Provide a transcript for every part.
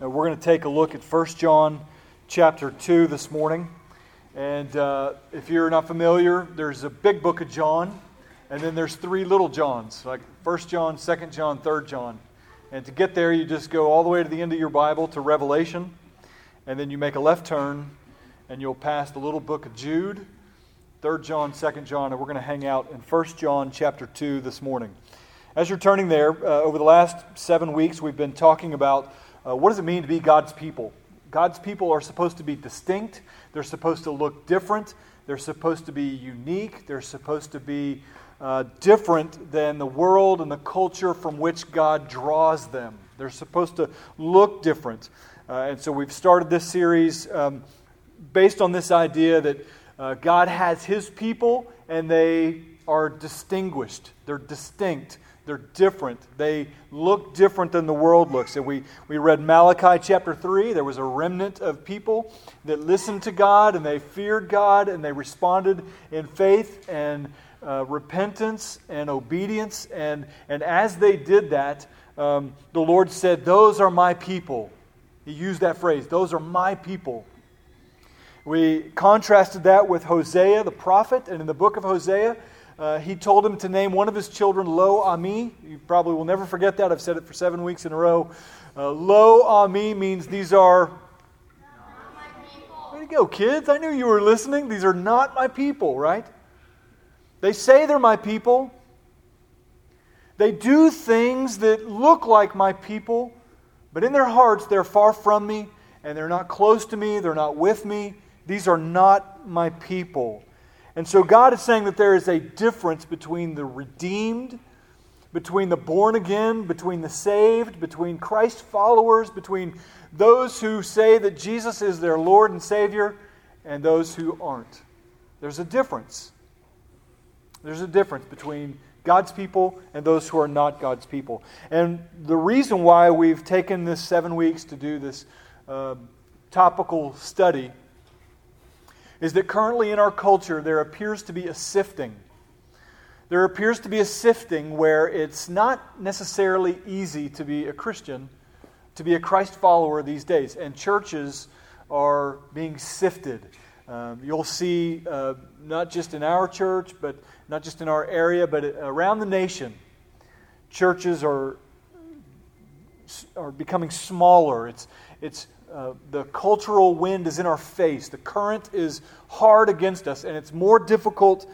We're going to take a look at 1 John chapter 2 this morning. And uh, if you're not familiar, there's a big book of John, and then there's three little Johns, like 1 John, 2 John, 3 John. And to get there, you just go all the way to the end of your Bible to Revelation, and then you make a left turn, and you'll pass the little book of Jude, 3 John, 2 John, and we're going to hang out in 1 John chapter 2 this morning. As you're turning there, uh, over the last seven weeks, we've been talking about uh, what does it mean to be God's people. God's people are supposed to be distinct, they're supposed to look different, they're supposed to be unique, they're supposed to be uh, different than the world and the culture from which God draws them. They're supposed to look different. Uh, and so we've started this series um, based on this idea that uh, God has his people and they are distinguished, they're distinct, they're different. They look different than the world looks. And we, we read Malachi chapter 3. There was a remnant of people that listened to God and they feared God and they responded in faith and uh, repentance and obedience. And, and as they did that, um, the Lord said, Those are my people. He used that phrase, Those are my people. We contrasted that with Hosea the prophet, and in the book of Hosea, uh, he told him to name one of his children Lo Ami. You probably will never forget that. I've said it for seven weeks in a row. Uh, Lo Ami means these are. Way to go, kids. I knew you were listening. These are not my people, right? They say they're my people. They do things that look like my people, but in their hearts, they're far from me, and they're not close to me, they're not with me, these are not my people. And so God is saying that there is a difference between the redeemed, between the born again, between the saved, between Christ followers, between those who say that Jesus is their Lord and Savior, and those who aren't. There's a difference. There's a difference between God's people and those who are not God's people. And the reason why we've taken this seven weeks to do this uh, topical study is that currently in our culture there appears to be a sifting. There appears to be a sifting where it's not necessarily easy to be a Christian, to be a Christ follower these days, and churches are being sifted. Um, you'll see, uh, not just in our church, but not just in our area, but around the nation, churches are, are becoming smaller. It's, it's uh, the cultural wind is in our face. The current is hard against us, and it's more difficult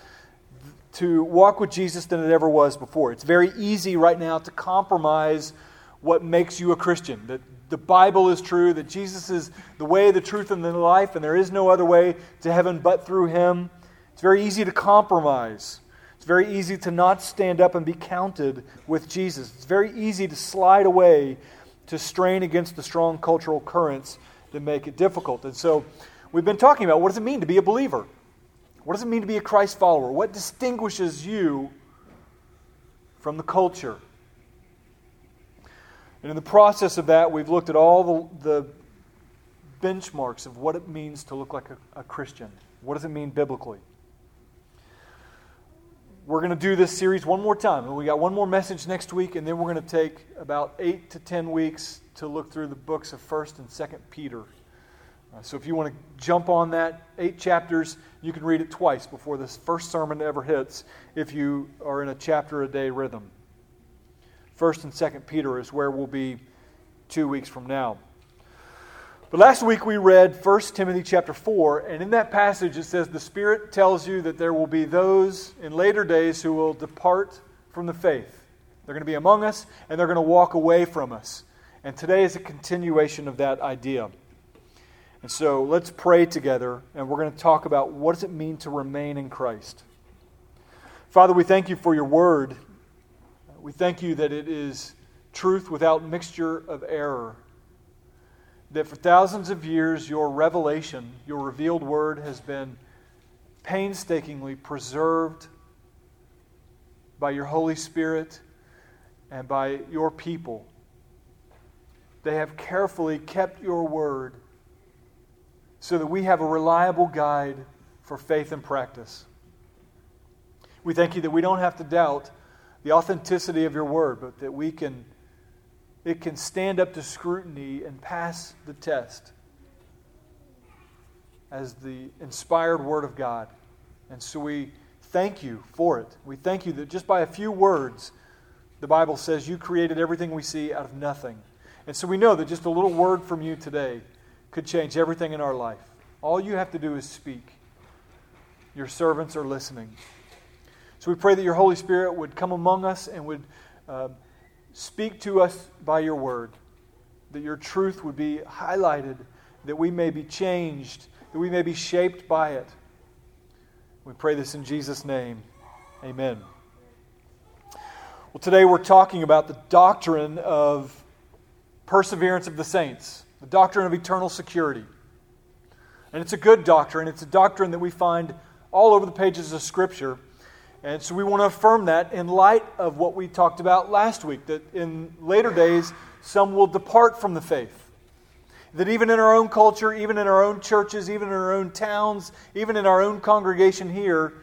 to walk with Jesus than it ever was before. It's very easy right now to compromise what makes you a Christian. That the Bible is true, that Jesus is the way, the truth, and the life, and there is no other way to heaven but through Him. It's very easy to compromise. It's very easy to not stand up and be counted with Jesus. It's very easy to slide away to strain against the strong cultural currents that make it difficult. And so we've been talking about what does it mean to be a believer? What does it mean to be a Christ follower? What distinguishes you from the culture? And in the process of that, we've looked at all the, the benchmarks of what it means to look like a, a Christian. What does it mean biblically? We're going to do this series one more time. We got one more message next week, and then we're going to take about eight to ten weeks to look through the books of 1st and 2nd Peter. Uh, so if you want to jump on that, eight chapters, you can read it twice before this first sermon ever hits if you are in a chapter a day rhythm. 1st and 2nd Peter is where we'll be two weeks from now. But last week we read 1 Timothy chapter 4, and in that passage it says, The Spirit tells you that there will be those in later days who will depart from the faith. They're going to be among us, and they're going to walk away from us. And today is a continuation of that idea. And so let's pray together, and we're going to talk about what does it mean to remain in Christ. Father, we thank you for your word. We thank you that it is truth without mixture of error that for thousands of years your revelation, your revealed word, has been painstakingly preserved by your Holy Spirit and by your people. They have carefully kept your word so that we have a reliable guide for faith and practice. We thank you that we don't have to doubt the authenticity of your word, but that we can it can stand up to scrutiny and pass the test as the inspired Word of God. And so we thank you for it. We thank you that just by a few words, the Bible says you created everything we see out of nothing. And so we know that just a little word from you today could change everything in our life. All you have to do is speak. Your servants are listening. So we pray that your Holy Spirit would come among us and would uh, speak to us by your word, that your truth would be highlighted, that we may be changed, that we may be shaped by it. We pray this in Jesus' name. Amen. Well, today we're talking about the doctrine of perseverance of the saints, the doctrine of eternal security. And it's a good doctrine. It's a doctrine that we find all over the pages of Scripture. And so we want to affirm that in light of what we talked about last week that in later days, some will depart from the faith. That even in our own culture, even in our own churches, even in our own towns, even in our own congregation here,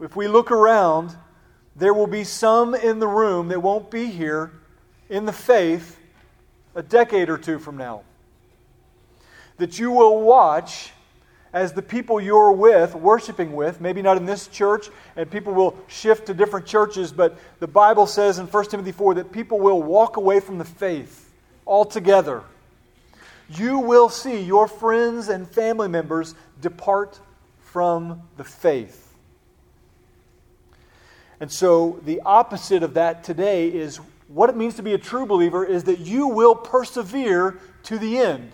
if we look around, there will be some in the room that won't be here in the faith a decade or two from now. That you will watch as the people you're with, worshiping with, maybe not in this church, and people will shift to different churches, but the Bible says in 1 Timothy 4 that people will walk away from the faith altogether. You will see your friends and family members depart from the faith. And so, the opposite of that today is what it means to be a true believer is that you will persevere to the end.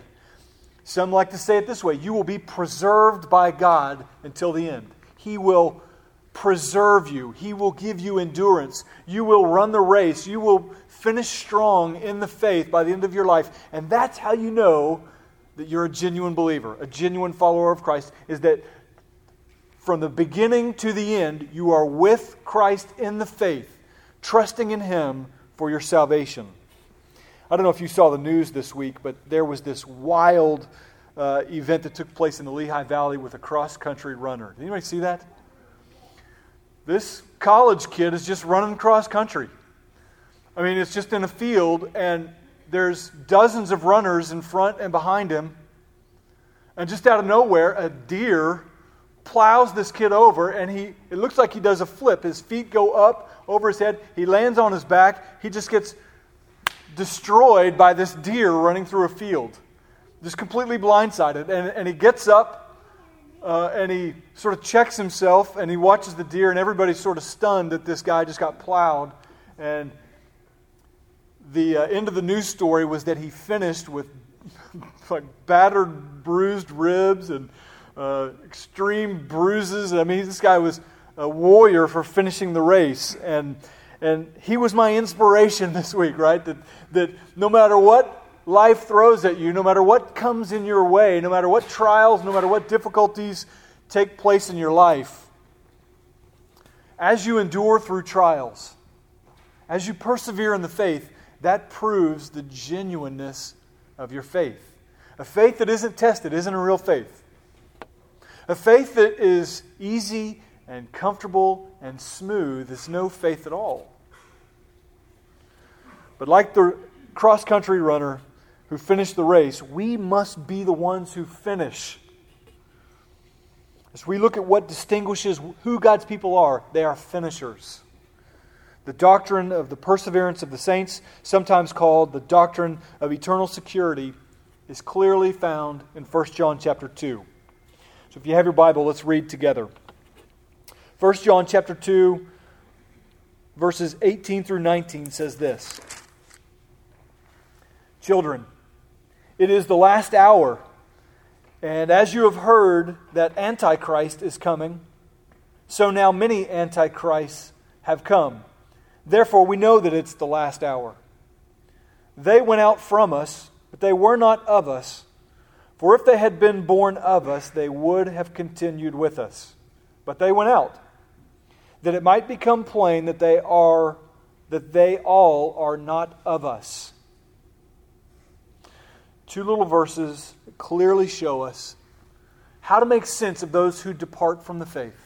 Some like to say it this way you will be preserved by God until the end. He will preserve you, He will give you endurance. You will run the race, you will finish strong in the faith by the end of your life. And that's how you know that you're a genuine believer, a genuine follower of Christ, is that from the beginning to the end, you are with Christ in the faith, trusting in Him for your salvation. I don't know if you saw the news this week, but there was this wild uh, event that took place in the Lehigh Valley with a cross country runner. Did anybody see that? This college kid is just running cross country. I mean, it's just in a field, and there's dozens of runners in front and behind him. And just out of nowhere, a deer plows this kid over, and he it looks like he does a flip. His feet go up over his head. He lands on his back. He just gets destroyed by this deer running through a field, just completely blindsided. And, and he gets up uh, and he sort of checks himself and he watches the deer, and everybody's sort of stunned that this guy just got plowed. And the uh, end of the news story was that he finished with like battered, bruised ribs and uh, extreme bruises. I mean, this guy was a warrior for finishing the race. And and he was my inspiration this week, right? That, that no matter what life throws at you, no matter what comes in your way, no matter what trials, no matter what difficulties take place in your life, as you endure through trials, as you persevere in the faith, that proves the genuineness of your faith. A faith that isn't tested isn't a real faith. A faith that is easy and comfortable and smooth is no faith at all. But like the cross country runner who finished the race, we must be the ones who finish. As we look at what distinguishes who God's people are, they are finishers. The doctrine of the perseverance of the saints, sometimes called the doctrine of eternal security, is clearly found in 1 John chapter 2. So if you have your Bible, let's read together. 1 John chapter 2 verses 18 through 19 says this. Children, it is the last hour, and as you have heard that Antichrist is coming, so now many Antichrists have come. Therefore, we know that it's the last hour. They went out from us, but they were not of us. For if they had been born of us, they would have continued with us. But they went out that it might become plain that they are that they all are not of us. Two little verses clearly show us how to make sense of those who depart from the faith.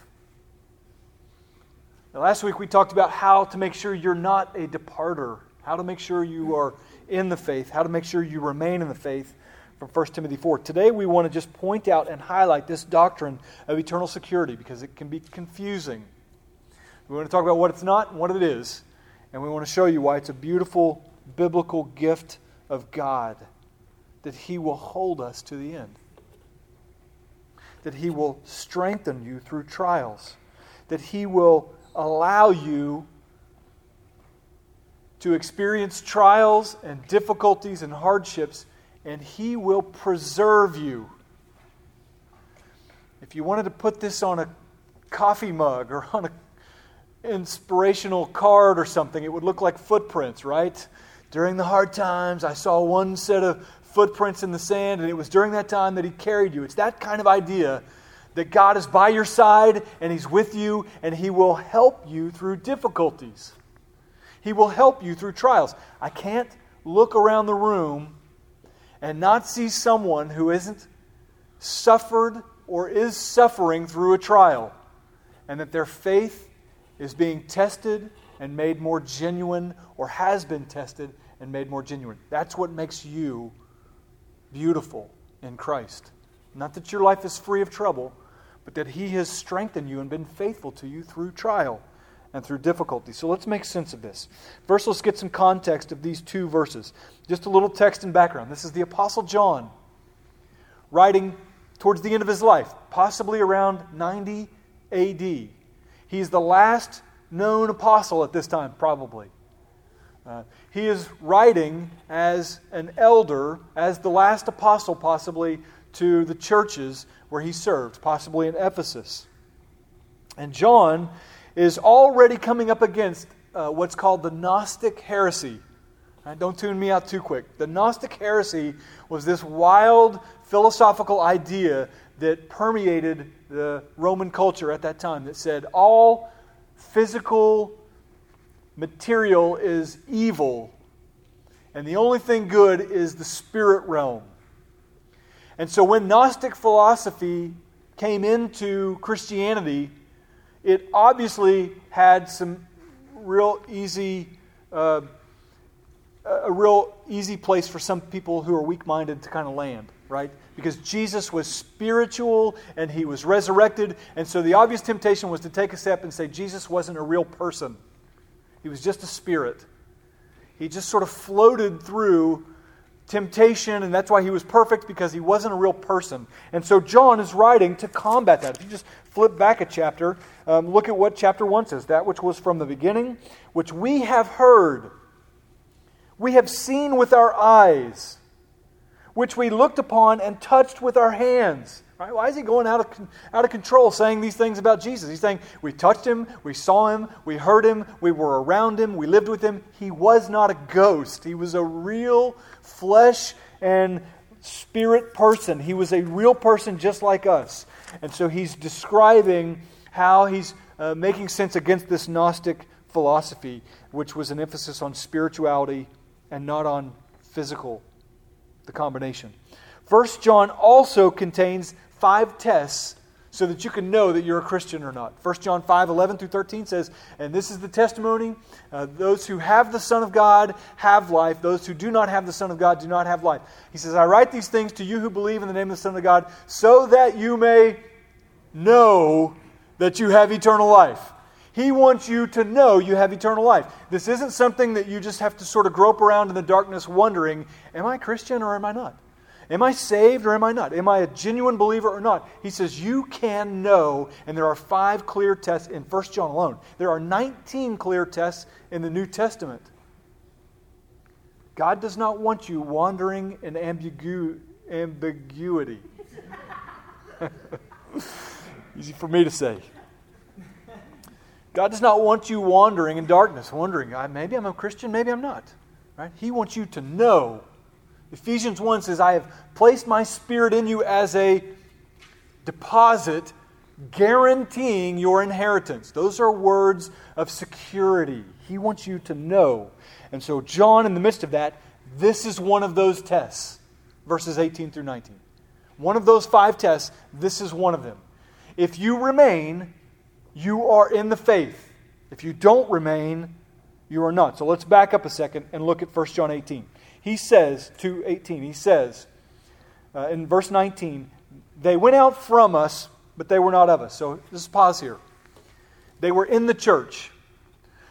Now, last week we talked about how to make sure you're not a departer how to make sure you are in the faith, how to make sure you remain in the faith from 1 Timothy 4. Today we want to just point out and highlight this doctrine of eternal security because it can be confusing. We want to talk about what it's not and what it is, and we want to show you why it's a beautiful biblical gift of God that He will hold us to the end, that He will strengthen you through trials, that He will allow you to experience trials and difficulties and hardships, and He will preserve you. If you wanted to put this on a coffee mug or on an inspirational card or something, it would look like footprints, right? During the hard times, I saw one set of footprints in the sand, and it was during that time that He carried you. It's that kind of idea that God is by your side and He's with you and He will help you through difficulties. He will help you through trials. I can't look around the room and not see someone who isn't suffered or is suffering through a trial, and that their faith is being tested and made more genuine, or has been tested and made more genuine. That's what makes you beautiful in Christ. Not that your life is free of trouble, but that He has strengthened you and been faithful to you through trial and through difficulty. So let's make sense of this. First, let's get some context of these two verses. Just a little text and background. This is the Apostle John writing towards the end of his life, possibly around 90 AD. He's the last known apostle at this time, probably. Uh, he is writing as an elder, as the last apostle, possibly, to the churches where he served, possibly in Ephesus. And John is already coming up against uh, what's called the Gnostic heresy. Right, don't tune me out too quick. The Gnostic heresy was this wild philosophical idea that permeated the Roman culture at that time that said all physical material is evil, and the only thing good is the spirit realm. And so when Gnostic philosophy came into Christianity, it obviously had some real easy, uh, a real easy place for some people who are weak minded to kind of land, right? Because Jesus was spiritual and he was resurrected. And so the obvious temptation was to take a step and say Jesus wasn't a real person, he was just a spirit. He just sort of floated through temptation, and that's why he was perfect because he wasn't a real person. And so John is writing to combat that. If you just flip back a chapter, um, look at what chapter 1 says that which was from the beginning, which we have heard, we have seen with our eyes, which we looked upon and touched with our hands. Right? Why is he going out of, out of control saying these things about Jesus? He's saying, We touched him, we saw him, we heard him, we were around him, we lived with him. He was not a ghost, he was a real flesh and spirit person. He was a real person just like us. And so he's describing how he's uh, making sense against this Gnostic philosophy, which was an emphasis on spirituality and not on physical, the combination. First John also contains five tests so that you can know that you're a Christian or not. 1 John 5 11 through 13 says, And this is the testimony uh, those who have the Son of God have life, those who do not have the Son of God do not have life. He says, I write these things to you who believe in the name of the Son of God, so that you may know that you have eternal life. He wants you to know you have eternal life. This isn't something that you just have to sort of grope around in the darkness wondering, Am I Christian or am I not? Am I saved or am I not? Am I a genuine believer or not? He says you can know, and there are five clear tests in 1 John alone. There are 19 clear tests in the New Testament. God does not want you wandering in ambigu- ambiguity. Easy for me to say. God does not want you wandering in darkness, wondering, maybe I'm a Christian, maybe I'm not. Right? He wants you to know Ephesians 1 says, I have placed my spirit in you as a deposit guaranteeing your inheritance. Those are words of security. He wants you to know. And so, John, in the midst of that, this is one of those tests, verses 18 through 19. One of those five tests, this is one of them. If you remain, you are in the faith. If you don't remain, you are not. So let's back up a second and look at 1 John 18. He says, 2 18, he says uh, in verse 19, they went out from us, but they were not of us. So just pause here. They were in the church,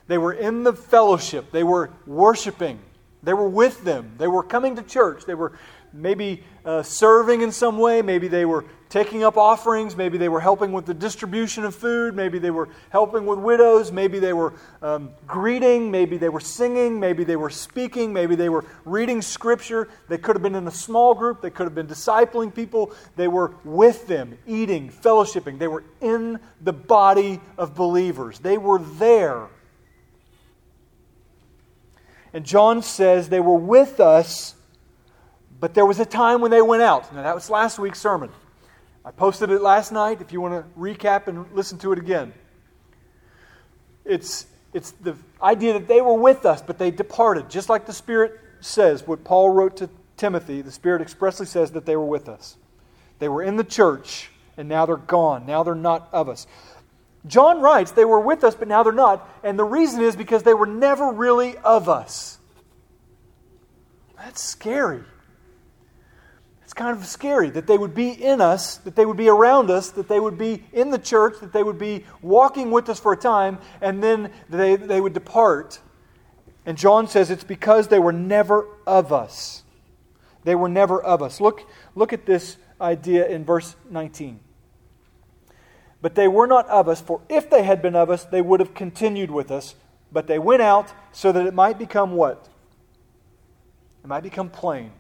they were in the fellowship, they were worshiping, they were with them, they were coming to church, they were maybe uh, serving in some way. Maybe they were taking up offerings. Maybe they were helping with the distribution of food. Maybe they were helping with widows. Maybe they were um, greeting. Maybe they were singing. Maybe they were speaking. Maybe they were reading scripture. They could have been in a small group. They could have been discipling people. They were with them, eating, fellowshipping. They were in the body of believers. They were there. And John says they were with us but there was a time when they went out. Now, that was last week's sermon. I posted it last night if you want to recap and listen to it again. It's, it's the idea that they were with us, but they departed. Just like the Spirit says, what Paul wrote to Timothy, the Spirit expressly says that they were with us. They were in the church, and now they're gone. Now they're not of us. John writes they were with us, but now they're not. And the reason is because they were never really of us. That's scary. It's kind of scary that they would be in us, that they would be around us, that they would be in the church, that they would be walking with us for a time, and then they, they would depart. And John says it's because they were never of us. They were never of us. Look, look at this idea in verse 19. But they were not of us, for if they had been of us, they would have continued with us. But they went out so that it might become what? It might become plain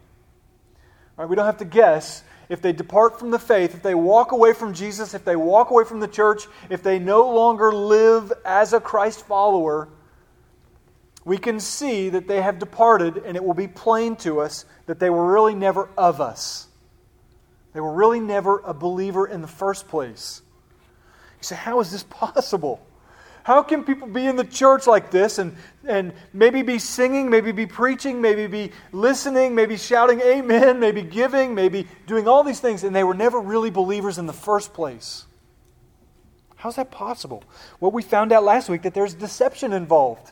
Right, we don't have to guess. If they depart from the faith, if they walk away from Jesus, if they walk away from the church, if they no longer live as a Christ follower, we can see that they have departed, and it will be plain to us that they were really never of us. They were really never a believer in the first place. You say, How is this possible? How can people be in the church like this and, and maybe be singing, maybe be preaching, maybe be listening, maybe shouting amen, maybe giving, maybe doing all these things, and they were never really believers in the first place? How's that possible? Well, we found out last week that there's deception involved,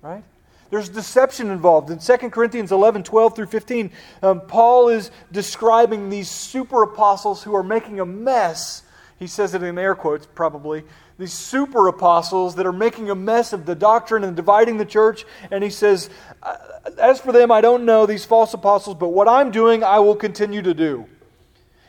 right? There's deception involved. In 2 Corinthians 11, 12 through 15, um, Paul is describing these super apostles who are making a mess. He says it in air quotes, probably, these super apostles that are making a mess of the doctrine and dividing the church. And he says, uh, As for them, I don't know these false apostles, but what I'm doing, I will continue to do.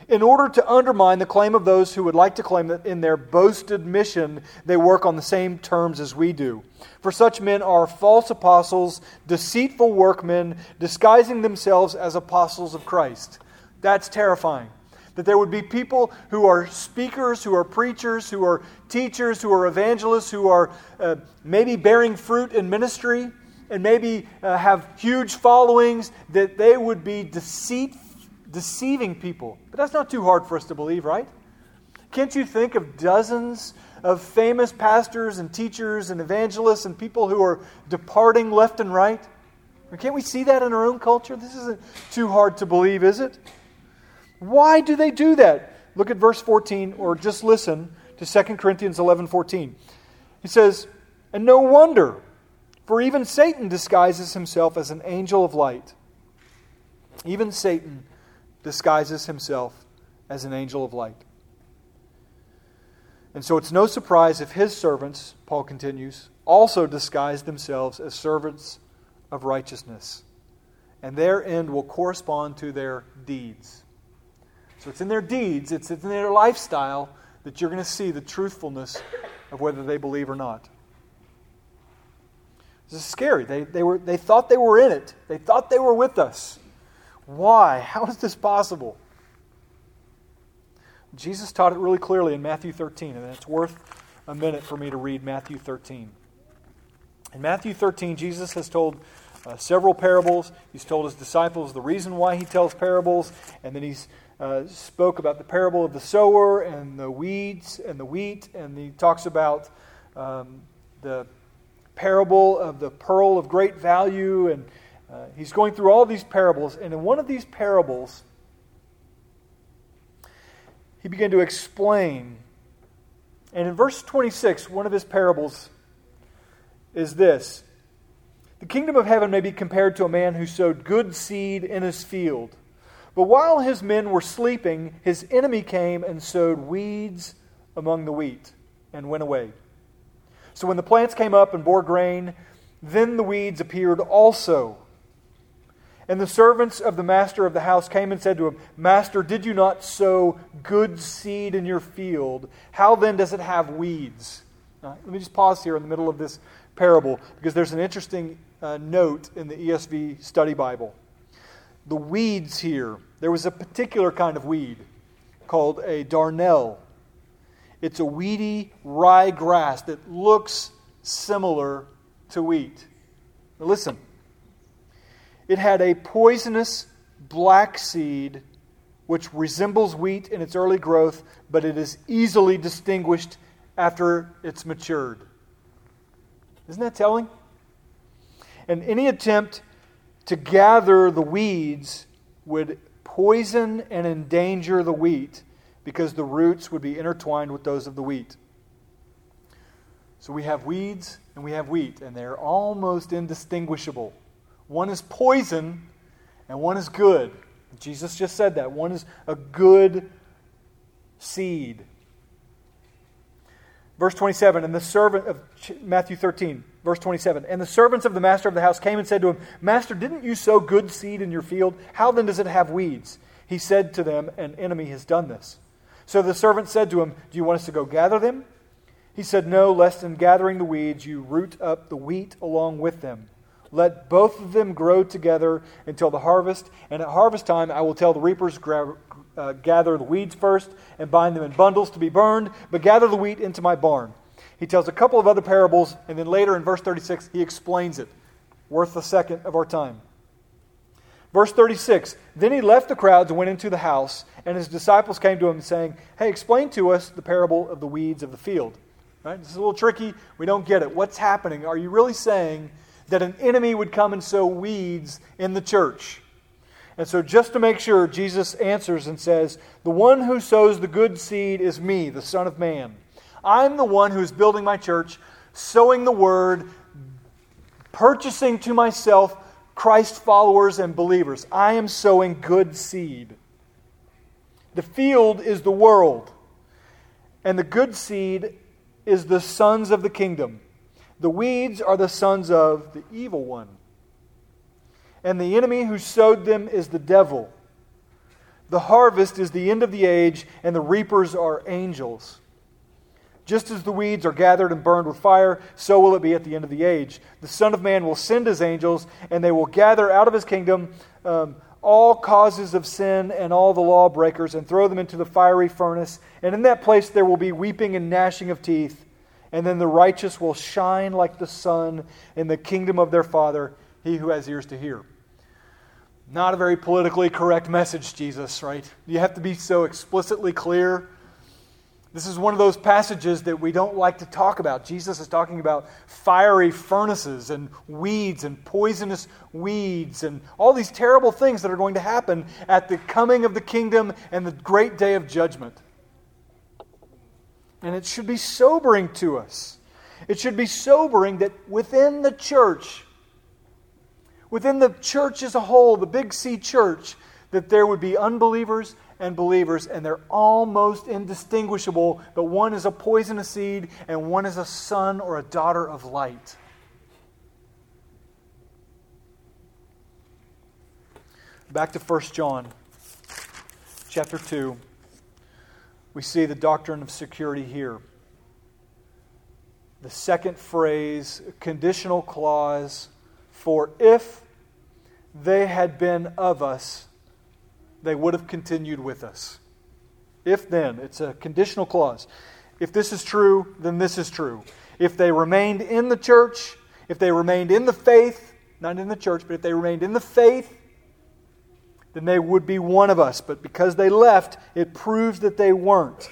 In order to undermine the claim of those who would like to claim that in their boasted mission they work on the same terms as we do. For such men are false apostles, deceitful workmen, disguising themselves as apostles of Christ. That's terrifying. That there would be people who are speakers, who are preachers, who are teachers, who are evangelists, who are uh, maybe bearing fruit in ministry and maybe uh, have huge followings, that they would be deceit, deceiving people. But that's not too hard for us to believe, right? Can't you think of dozens of famous pastors and teachers and evangelists and people who are departing left and right? Can't we see that in our own culture? This isn't too hard to believe, is it? Why do they do that? Look at verse 14, or just listen to 2 Corinthians 11 14. He says, And no wonder, for even Satan disguises himself as an angel of light. Even Satan disguises himself as an angel of light. And so it's no surprise if his servants, Paul continues, also disguise themselves as servants of righteousness. And their end will correspond to their deeds. So it's in their deeds, it's in their lifestyle that you're going to see the truthfulness of whether they believe or not. This is scary. They, they, were, they thought they were in it, they thought they were with us. Why? How is this possible? Jesus taught it really clearly in Matthew 13, and it's worth a minute for me to read Matthew 13. In Matthew 13, Jesus has told uh, several parables. He's told his disciples the reason why he tells parables, and then he's uh, spoke about the parable of the sower and the weeds and the wheat, and he talks about um, the parable of the pearl of great value, and uh, he's going through all these parables. And in one of these parables, he began to explain. And in verse 26, one of his parables is this The kingdom of heaven may be compared to a man who sowed good seed in his field. But while his men were sleeping, his enemy came and sowed weeds among the wheat and went away. So when the plants came up and bore grain, then the weeds appeared also. And the servants of the master of the house came and said to him, Master, did you not sow good seed in your field? How then does it have weeds? Now, let me just pause here in the middle of this parable because there's an interesting uh, note in the ESV Study Bible. The weeds here, there was a particular kind of weed called a darnel. It's a weedy rye grass that looks similar to wheat. Now listen, it had a poisonous black seed which resembles wheat in its early growth, but it is easily distinguished after it's matured. Isn't that telling? And any attempt to gather the weeds would poison and endanger the wheat because the roots would be intertwined with those of the wheat. So we have weeds and we have wheat, and they're almost indistinguishable. One is poison and one is good. Jesus just said that. One is a good seed. Verse 27, and the servant of Matthew 13, verse 27, and the servants of the master of the house came and said to him, Master, didn't you sow good seed in your field? How then does it have weeds? He said to them, An enemy has done this. So the servant said to him, Do you want us to go gather them? He said, No, lest in gathering the weeds you root up the wheat along with them. Let both of them grow together until the harvest, and at harvest time I will tell the reapers, uh, gather the weeds first and bind them in bundles to be burned, but gather the wheat into my barn. He tells a couple of other parables, and then later in verse 36, he explains it. Worth a second of our time. Verse 36 Then he left the crowds and went into the house, and his disciples came to him saying, Hey, explain to us the parable of the weeds of the field. Right? This is a little tricky. We don't get it. What's happening? Are you really saying that an enemy would come and sow weeds in the church? And so, just to make sure, Jesus answers and says, The one who sows the good seed is me, the Son of Man. I'm the one who's building my church, sowing the word, purchasing to myself Christ followers and believers. I am sowing good seed. The field is the world, and the good seed is the sons of the kingdom. The weeds are the sons of the evil one and the enemy who sowed them is the devil. The harvest is the end of the age, and the reapers are angels. Just as the weeds are gathered and burned with fire, so will it be at the end of the age. The Son of Man will send his angels, and they will gather out of his kingdom um, all causes of sin and all the lawbreakers, and throw them into the fiery furnace. And in that place there will be weeping and gnashing of teeth. And then the righteous will shine like the sun in the kingdom of their Father, he who has ears to hear. Not a very politically correct message, Jesus, right? You have to be so explicitly clear. This is one of those passages that we don't like to talk about. Jesus is talking about fiery furnaces and weeds and poisonous weeds and all these terrible things that are going to happen at the coming of the kingdom and the great day of judgment. And it should be sobering to us. It should be sobering that within the church, within the church as a whole, the Big C church, that there would be unbelievers and believers, and they're almost indistinguishable, but one is a poisonous seed and one is a son or a daughter of light. Back to 1 John chapter 2. We see the doctrine of security here. The second phrase, conditional clause, for if they had been of us, they would have continued with us. If then, it's a conditional clause. If this is true, then this is true. If they remained in the church, if they remained in the faith, not in the church, but if they remained in the faith, then they would be one of us. But because they left, it proves that they weren't.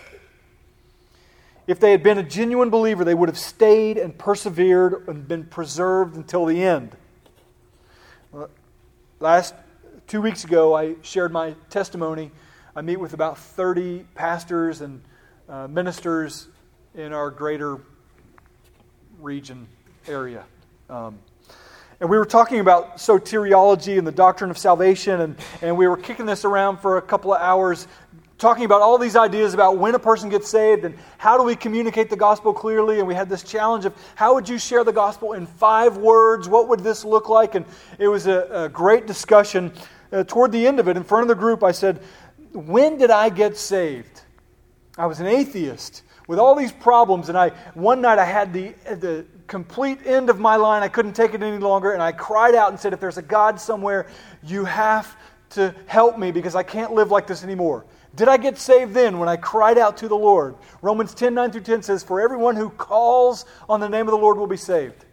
If they had been a genuine believer, they would have stayed and persevered and been preserved until the end. Last two weeks ago, I shared my testimony. I meet with about 30 pastors and uh, ministers in our greater region area. Um, And we were talking about soteriology and the doctrine of salvation, and, and we were kicking this around for a couple of hours, talking about all these ideas about when a person gets saved and how do we communicate the gospel clearly. And we had this challenge of how would you share the gospel in five words? What would this look like? And it was a, a great discussion. Uh, toward the end of it, in front of the group, I said, When did I get saved? I was an atheist with all these problems, and I one night I had the, the complete end of my line. I couldn't take it any longer, and I cried out and said, If there's a God somewhere, you have to help me because I can't live like this anymore. Did I get saved then when I cried out to the Lord? Romans 10 9 through 10 says, For everyone who calls on the name of the Lord will be saved.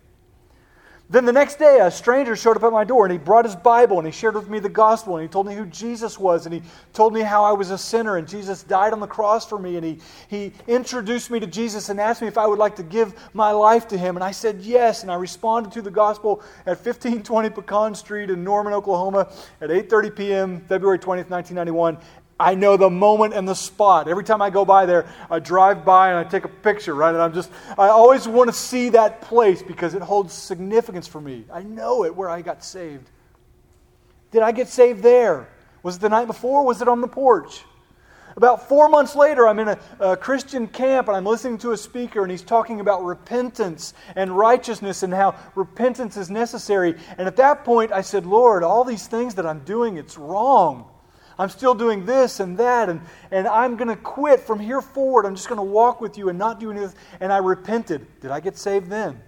Then the next day, a stranger showed up at my door and he brought his Bible and he shared with me the gospel and he told me who Jesus was and he told me how I was a sinner and Jesus died on the cross for me and he, he introduced me to Jesus and asked me if I would like to give my life to him. And I said yes. And I responded to the gospel at 1520 Pecan Street in Norman, Oklahoma at 8.30 p.m., February 20th, 1991. I know the moment and the spot. Every time I go by there, I drive by and I take a picture, right? And I'm just, I always want to see that place because it holds significance for me. I know it where I got saved. Did I get saved there? Was it the night before? Was it on the porch? About four months later, I'm in a, a, Christian camp and I'm listening to a speaker, and he's talking about repentance and righteousness and how repentance is necessary. And at that point, I said, Lord, all these things that I'm doing, it's wrong. I'm still doing this and that, and, and I'm going to quit from here forward. I'm just going to walk with you and not do anything. And I repented. Did I get saved then?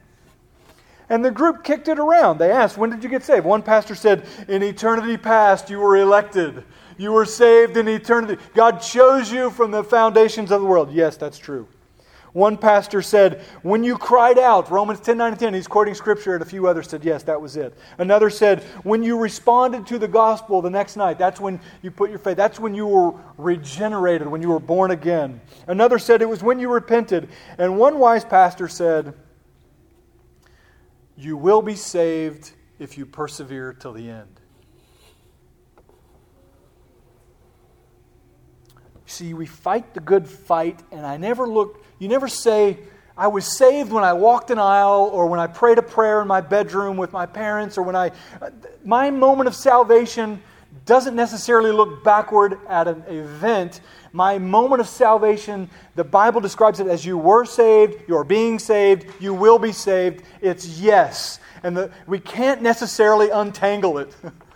And the group kicked it around. They asked, When did you get saved? One pastor said, In eternity past, you were elected. You were saved in eternity. God chose you from the foundations of the world. Yes, that's true. One pastor said, When you cried out, Romans 10 9 and 10, he's quoting scripture, and a few others said, Yes, that was it. Another said, When you responded to the gospel the next night, that's when you put your faith, that's when you were regenerated, when you were born again. Another said, It was when you repented. And one wise pastor said, You will be saved if you persevere till the end. See, we fight the good fight, and I never look you never say, I was saved when I walked an aisle or when I prayed a prayer in my bedroom with my parents or when I. Uh, my moment of salvation doesn't necessarily look backward at an event. My moment of salvation, the Bible describes it as you were saved, you're being saved, you will be saved. It's yes. And the, we can't necessarily untangle it.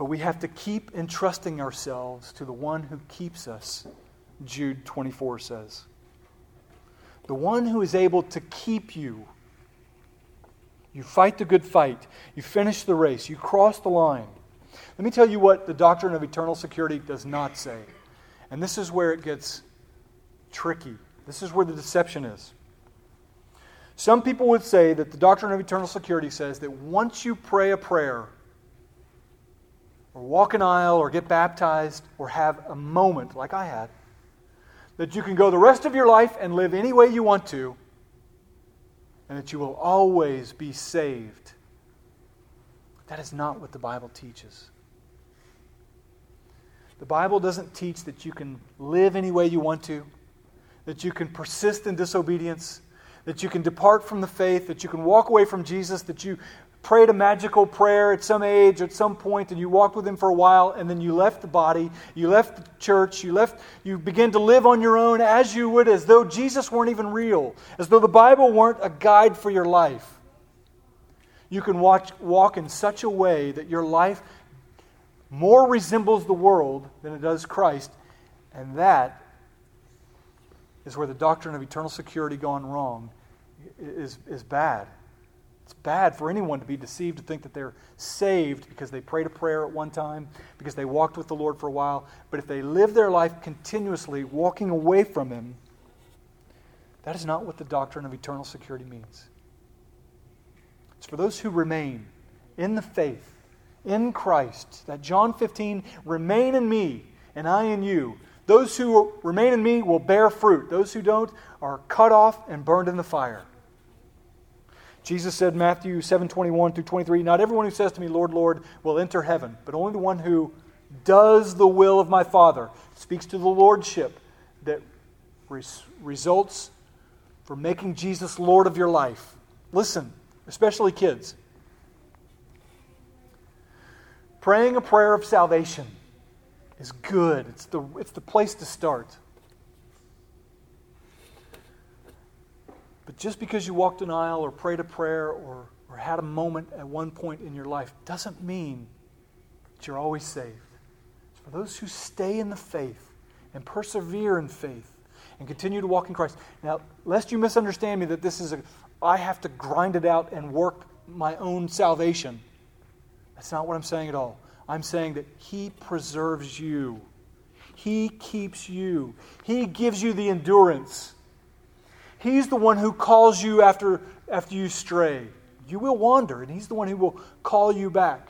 but we have to keep entrusting ourselves to the one who keeps us Jude 24 says. The one who is able to keep you. You fight the good fight. You finish the race. You cross the line. Let me tell you what the doctrine of eternal security does not say. And this is where it gets tricky. This is where the deception is. Some people would say that the doctrine of eternal security says that once you pray a prayer, or walk an aisle, or get baptized, or have a moment like I had, that you can go the rest of your life and live any way you want to, and that you will always be saved. That is not what the Bible teaches. The Bible doesn't teach that you can live any way you want to, that you can persist in disobedience, that you can depart from the faith, that you can walk away from Jesus, that you prayed a magical prayer at some age, at some point, and you walked with him for a while, and then you left the body, you left the church, you left, you began to live on your own as you would, as though Jesus weren't even real, as though the Bible weren't a guide for your life. You can watch, walk in such a way that your life more resembles the world than it does Christ, and that is where the doctrine of eternal security gone wrong is, is bad. It's bad for anyone to be deceived to think that they're saved because they prayed a prayer at one time, because they walked with the Lord for a while. But if they live their life continuously walking away from Him, that is not what the doctrine of eternal security means. It's for those who remain in the faith, in Christ, that John 15, remain in me and I in you. Those who remain in me will bear fruit. Those who don't are cut off and burned in the fire. Jesus said, Matthew 7 21 through 23, Not everyone who says to me, Lord, Lord, will enter heaven, but only the one who does the will of my Father. Speaks to the lordship that res- results from making Jesus Lord of your life. listen, especially kids. Praying a prayer of salvation is good. It's the, it's the place to start. But just because you walked an aisle or prayed a prayer or, or had a moment at one point in your life doesn't mean that you're always saved. It's for those who stay in the faith and persevere in faith and continue to walk in Christ. Now, lest you misunderstand me that this is a, I have to grind it out and work my own salvation. That's not what I'm saying at all. I'm saying that He preserves you, He keeps you, He gives you the endurance. He's the one who calls you after, after you stray. You will wander, and He's the one who will call you back.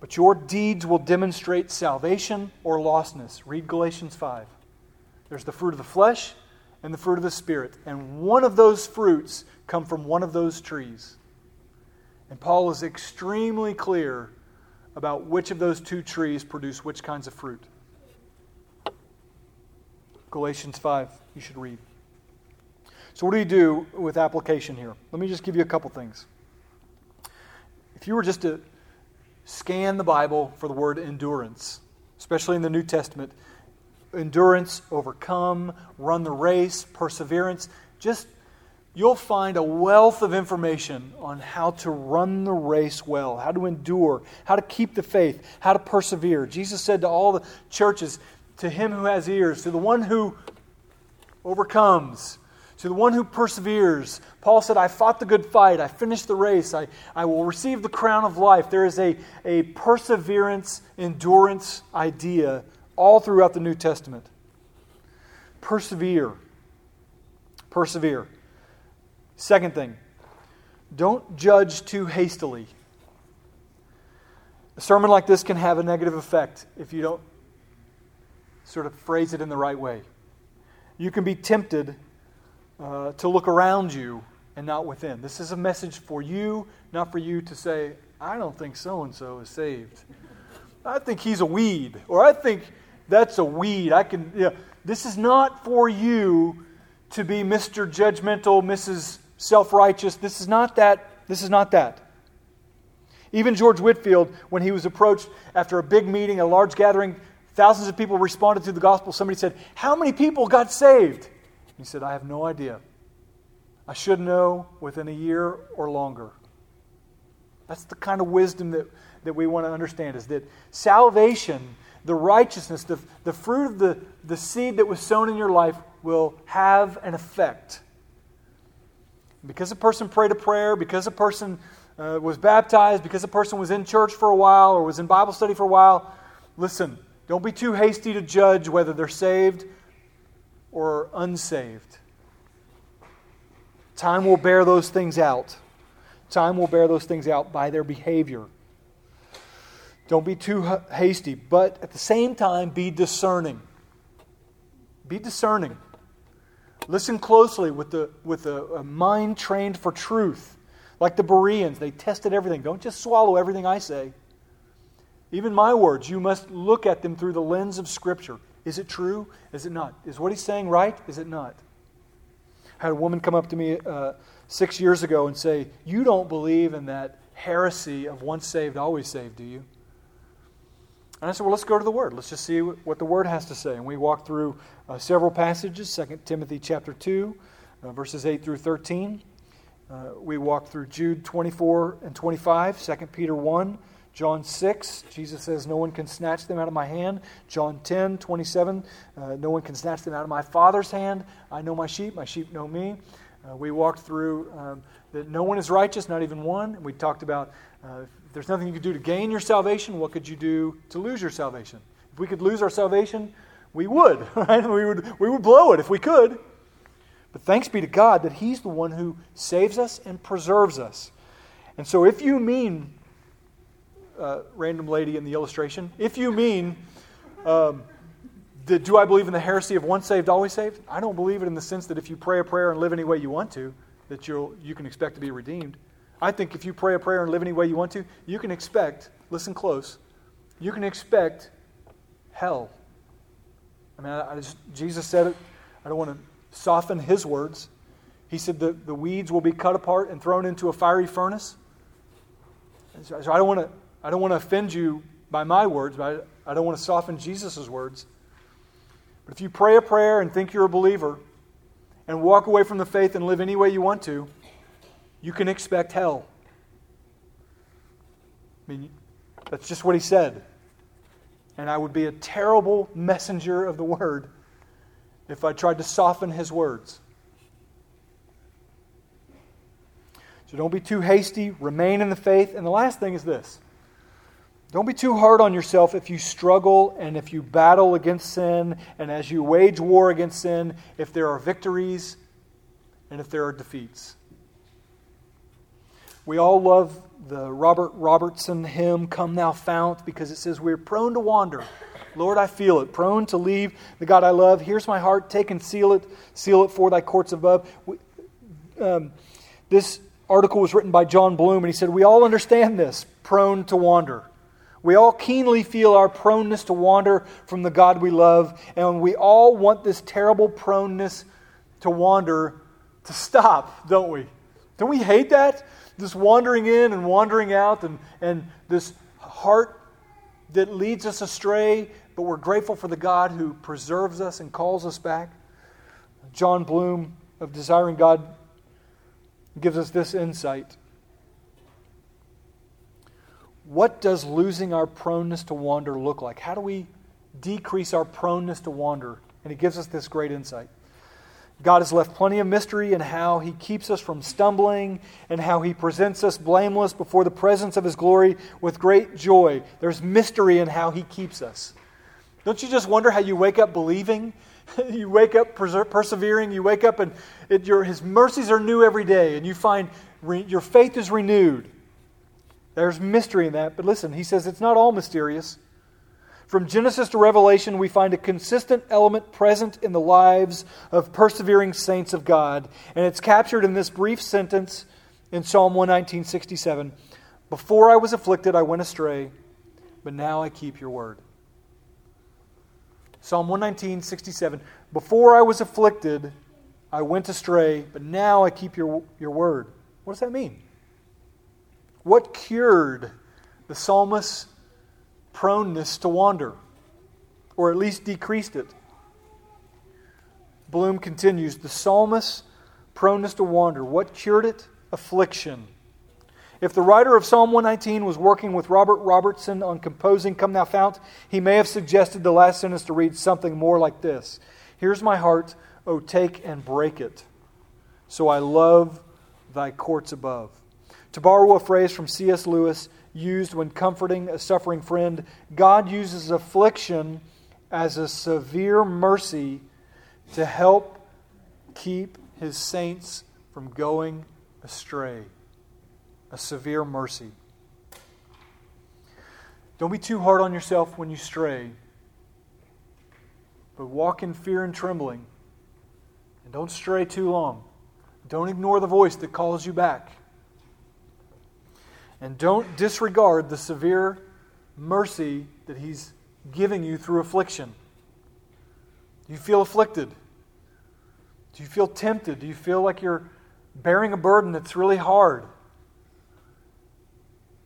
But your deeds will demonstrate salvation or lostness. Read Galatians 5. There's the fruit of the flesh and the fruit of the Spirit. And one of those fruits come from one of those trees. And Paul is extremely clear about which of those two trees produce which kinds of fruit. Galatians 5, you should read. So, what do you do with application here? Let me just give you a couple things. If you were just to scan the Bible for the word endurance, especially in the New Testament, endurance, overcome, run the race, perseverance, just you'll find a wealth of information on how to run the race well, how to endure, how to keep the faith, how to persevere. Jesus said to all the churches, to him who has ears, to the one who overcomes, to the one who perseveres. Paul said, I fought the good fight, I finished the race, I, I will receive the crown of life. There is a, a perseverance, endurance idea all throughout the New Testament. Persevere. Persevere. Second thing, don't judge too hastily. A sermon like this can have a negative effect if you don't sort of phrase it in the right way. You can be tempted uh, to look around you and not within. This is a message for you, not for you to say, I don't think so and so is saved. I think he's a weed, or I think that's a weed. I can, you know, this is not for you to be Mr. Judgmental, Mrs self righteous. This is not that. This is not that. Even George Whitefield, when he was approached after a big meeting, a large gathering, thousands of people responded to the gospel. Somebody said, How many people got saved? He said, I have no idea. I should know within a year or longer. That's the kind of wisdom that, that we want to understand is that salvation, the righteousness, the, the fruit of the, the seed that was sown in your life will have an effect. Because a person prayed a prayer, because a person uh, was baptized, because a person was in church for a while or was in Bible study for a while, listen, don't be too hasty to judge whether they're saved or unsaved. Time will bear those things out. Time will bear those things out by their behavior. Don't be too hasty, but at the same time, be discerning. Be discerning. Listen closely with, the, with a, a mind trained for truth. Like the Bereans, they tested everything. Don't just swallow everything I say. Even my words, you must look at them through the lens of Scripture. Is it true? Is it not? Is what he's saying right? Is it not? I had a woman come up to me uh, six years ago and say, You don't believe in that heresy of once saved, always saved, do you? And I said, well, let's go to the Word. Let's just see what the Word has to say. And we walked through uh, several passages 2 Timothy chapter 2, uh, verses 8 through 13. Uh, we walked through Jude 24 and 25, 2 Peter 1, John 6, Jesus says, No one can snatch them out of my hand. John 10, 27, uh, No one can snatch them out of my Father's hand. I know my sheep, my sheep know me. Uh, we walked through um, that no one is righteous, not even one. We talked about uh, if there's nothing you could do to gain your salvation, what could you do to lose your salvation? If we could lose our salvation, we would, right? We would, we would blow it if we could. But thanks be to God that He's the one who saves us and preserves us. And so if you mean, uh, random lady in the illustration, if you mean, um, the, do I believe in the heresy of once saved, always saved? I don't believe it in the sense that if you pray a prayer and live any way you want to, that you'll, you can expect to be redeemed. I think if you pray a prayer and live any way you want to, you can expect, listen close, you can expect hell. I mean, I, just, Jesus said it. I don't want to soften his words. He said the, the weeds will be cut apart and thrown into a fiery furnace. So I don't want to I don't want to offend you by my words, but I, don't want to soften Jesus' words. But if you pray a prayer and think you're a believer and walk away from the faith and live any way you want to, you can expect hell. I mean, that's just what he said. And I would be a terrible messenger of the word if I tried to soften his words. So don't be too hasty. Remain in the faith. And the last thing is this don't be too hard on yourself if you struggle and if you battle against sin and as you wage war against sin, if there are victories and if there are defeats. We all love the Robert Robertson hymn, Come Thou Fount, because it says we're prone to wander. Lord, I feel it. Prone to leave the God I love. Here's my heart. Take and seal it. Seal it for thy courts above. Um, this article was written by Jon Bloom, and he said, We all understand this prone to wander. We all keenly feel our proneness to wander from the God we love, and we all want this terrible proneness to wander to stop, don't we? Don't we hate that? This wandering in and wandering out, and, and this heart that leads us astray, but we're grateful for the God who preserves us and calls us back. Jon Bloom of Desiring God gives us this insight. What does losing our proneness to wander look like? How do we decrease our proneness to wander? And he gives us this great insight. God has left plenty of mystery in how He keeps us from stumbling and how He presents us blameless before the presence of His glory with great joy. There's mystery in how He keeps us. Don't you just wonder how you wake up believing? you wake up persevering. You wake up and it, your, His mercies are new every day, and you find re, your faith is renewed. There's mystery in that. But listen, He says it's not all mysterious. From Genesis to Revelation, we find a consistent element present in the lives of persevering saints of God, and it's captured in this brief sentence in Psalm 119:67. Before I was afflicted, I went astray, but now I keep your word. Psalm 119:67. Before I was afflicted, I went astray, but now I keep your, your word. What does that mean? What cured the psalmist's proneness to wander, or at least decreased it. Bloom continues the psalmist's proneness to wander. What cured it? Affliction. If the writer of Psalm 119 was working with Robert Robertson on composing Come Thou Fount, he may have suggested the last sentence to read something more like this Here's my heart, O take and break it. So I love thy courts above. To borrow a phrase from C.S. Lewis, used when comforting a suffering friend, God uses affliction as a severe mercy to help keep his saints from going astray. A severe mercy. Don't be too hard on yourself when you stray, but walk in fear and trembling. And don't stray too long. Don't ignore the voice that calls you back. And don't disregard the severe mercy that He's giving you through affliction. Do you feel afflicted? Do you feel tempted? Do you feel like you're bearing a burden that's really hard?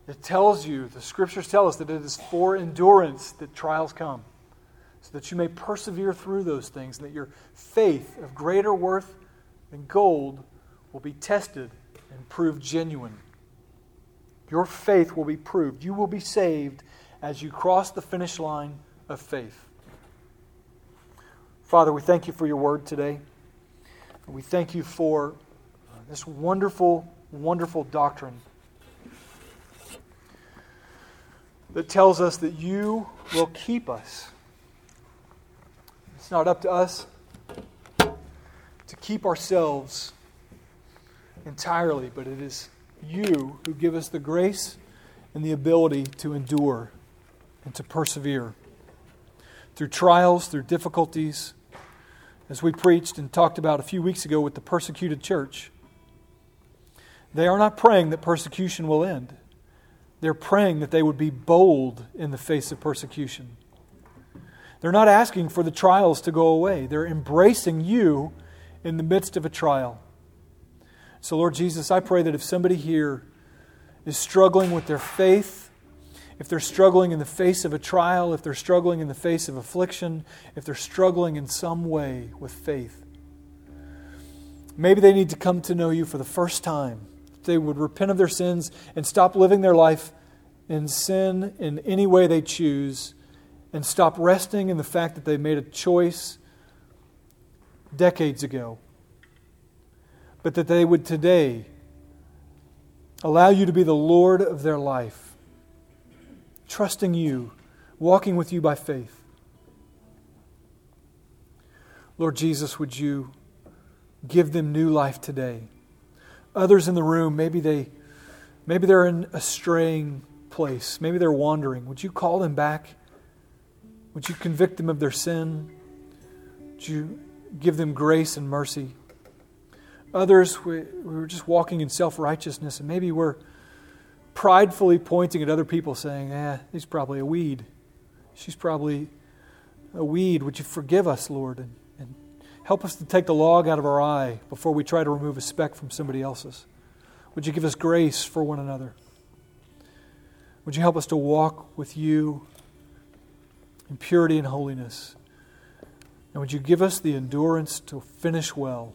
It tells you, the scriptures tell us that it is for endurance that trials come, so that you may persevere through those things, and that your faith of greater worth than gold will be tested and proved genuine. Your faith will be proved. You will be saved as you cross the finish line of faith. Father, we thank you for your word today. We thank you for uh, this wonderful, wonderful doctrine that tells us that you will keep us. It's not up to us to keep ourselves entirely, but it is you who give us the grace and the ability to endure and to persevere through trials, through difficulties, as we preached and talked about a few weeks ago with the persecuted church. They are not praying that persecution will end. They're praying that they would be bold in the face of persecution. They're not asking for the trials to go away. They're embracing you in the midst of a trial. So, Lord Jesus, I pray that if somebody here is struggling with their faith, if they're struggling in the face of a trial, if they're struggling in the face of affliction, if they're struggling in some way with faith, maybe they need to come to know you for the first time. They would repent of their sins and stop living their life in sin in any way they choose and stop resting in the fact that they made a choice decades ago, but that they would today allow you to be the Lord of their life, trusting you, walking with you by faith. Lord Jesus, would you give them new life today? Others in the room, maybe they maybe they're in a straying place. Maybe they're wandering. Would you call them back? Would you convict them of their sin? Would you give them grace and mercy? Others, we, we were just walking in self righteousness, and maybe we're pridefully pointing at other people, saying, eh, he's probably a weed. She's probably a weed. Would you forgive us, Lord, and, and help us to take the log out of our eye before we try to remove a speck from somebody else's? Would you give us grace for one another? Would you help us to walk with you in purity and holiness? And would you give us the endurance to finish well?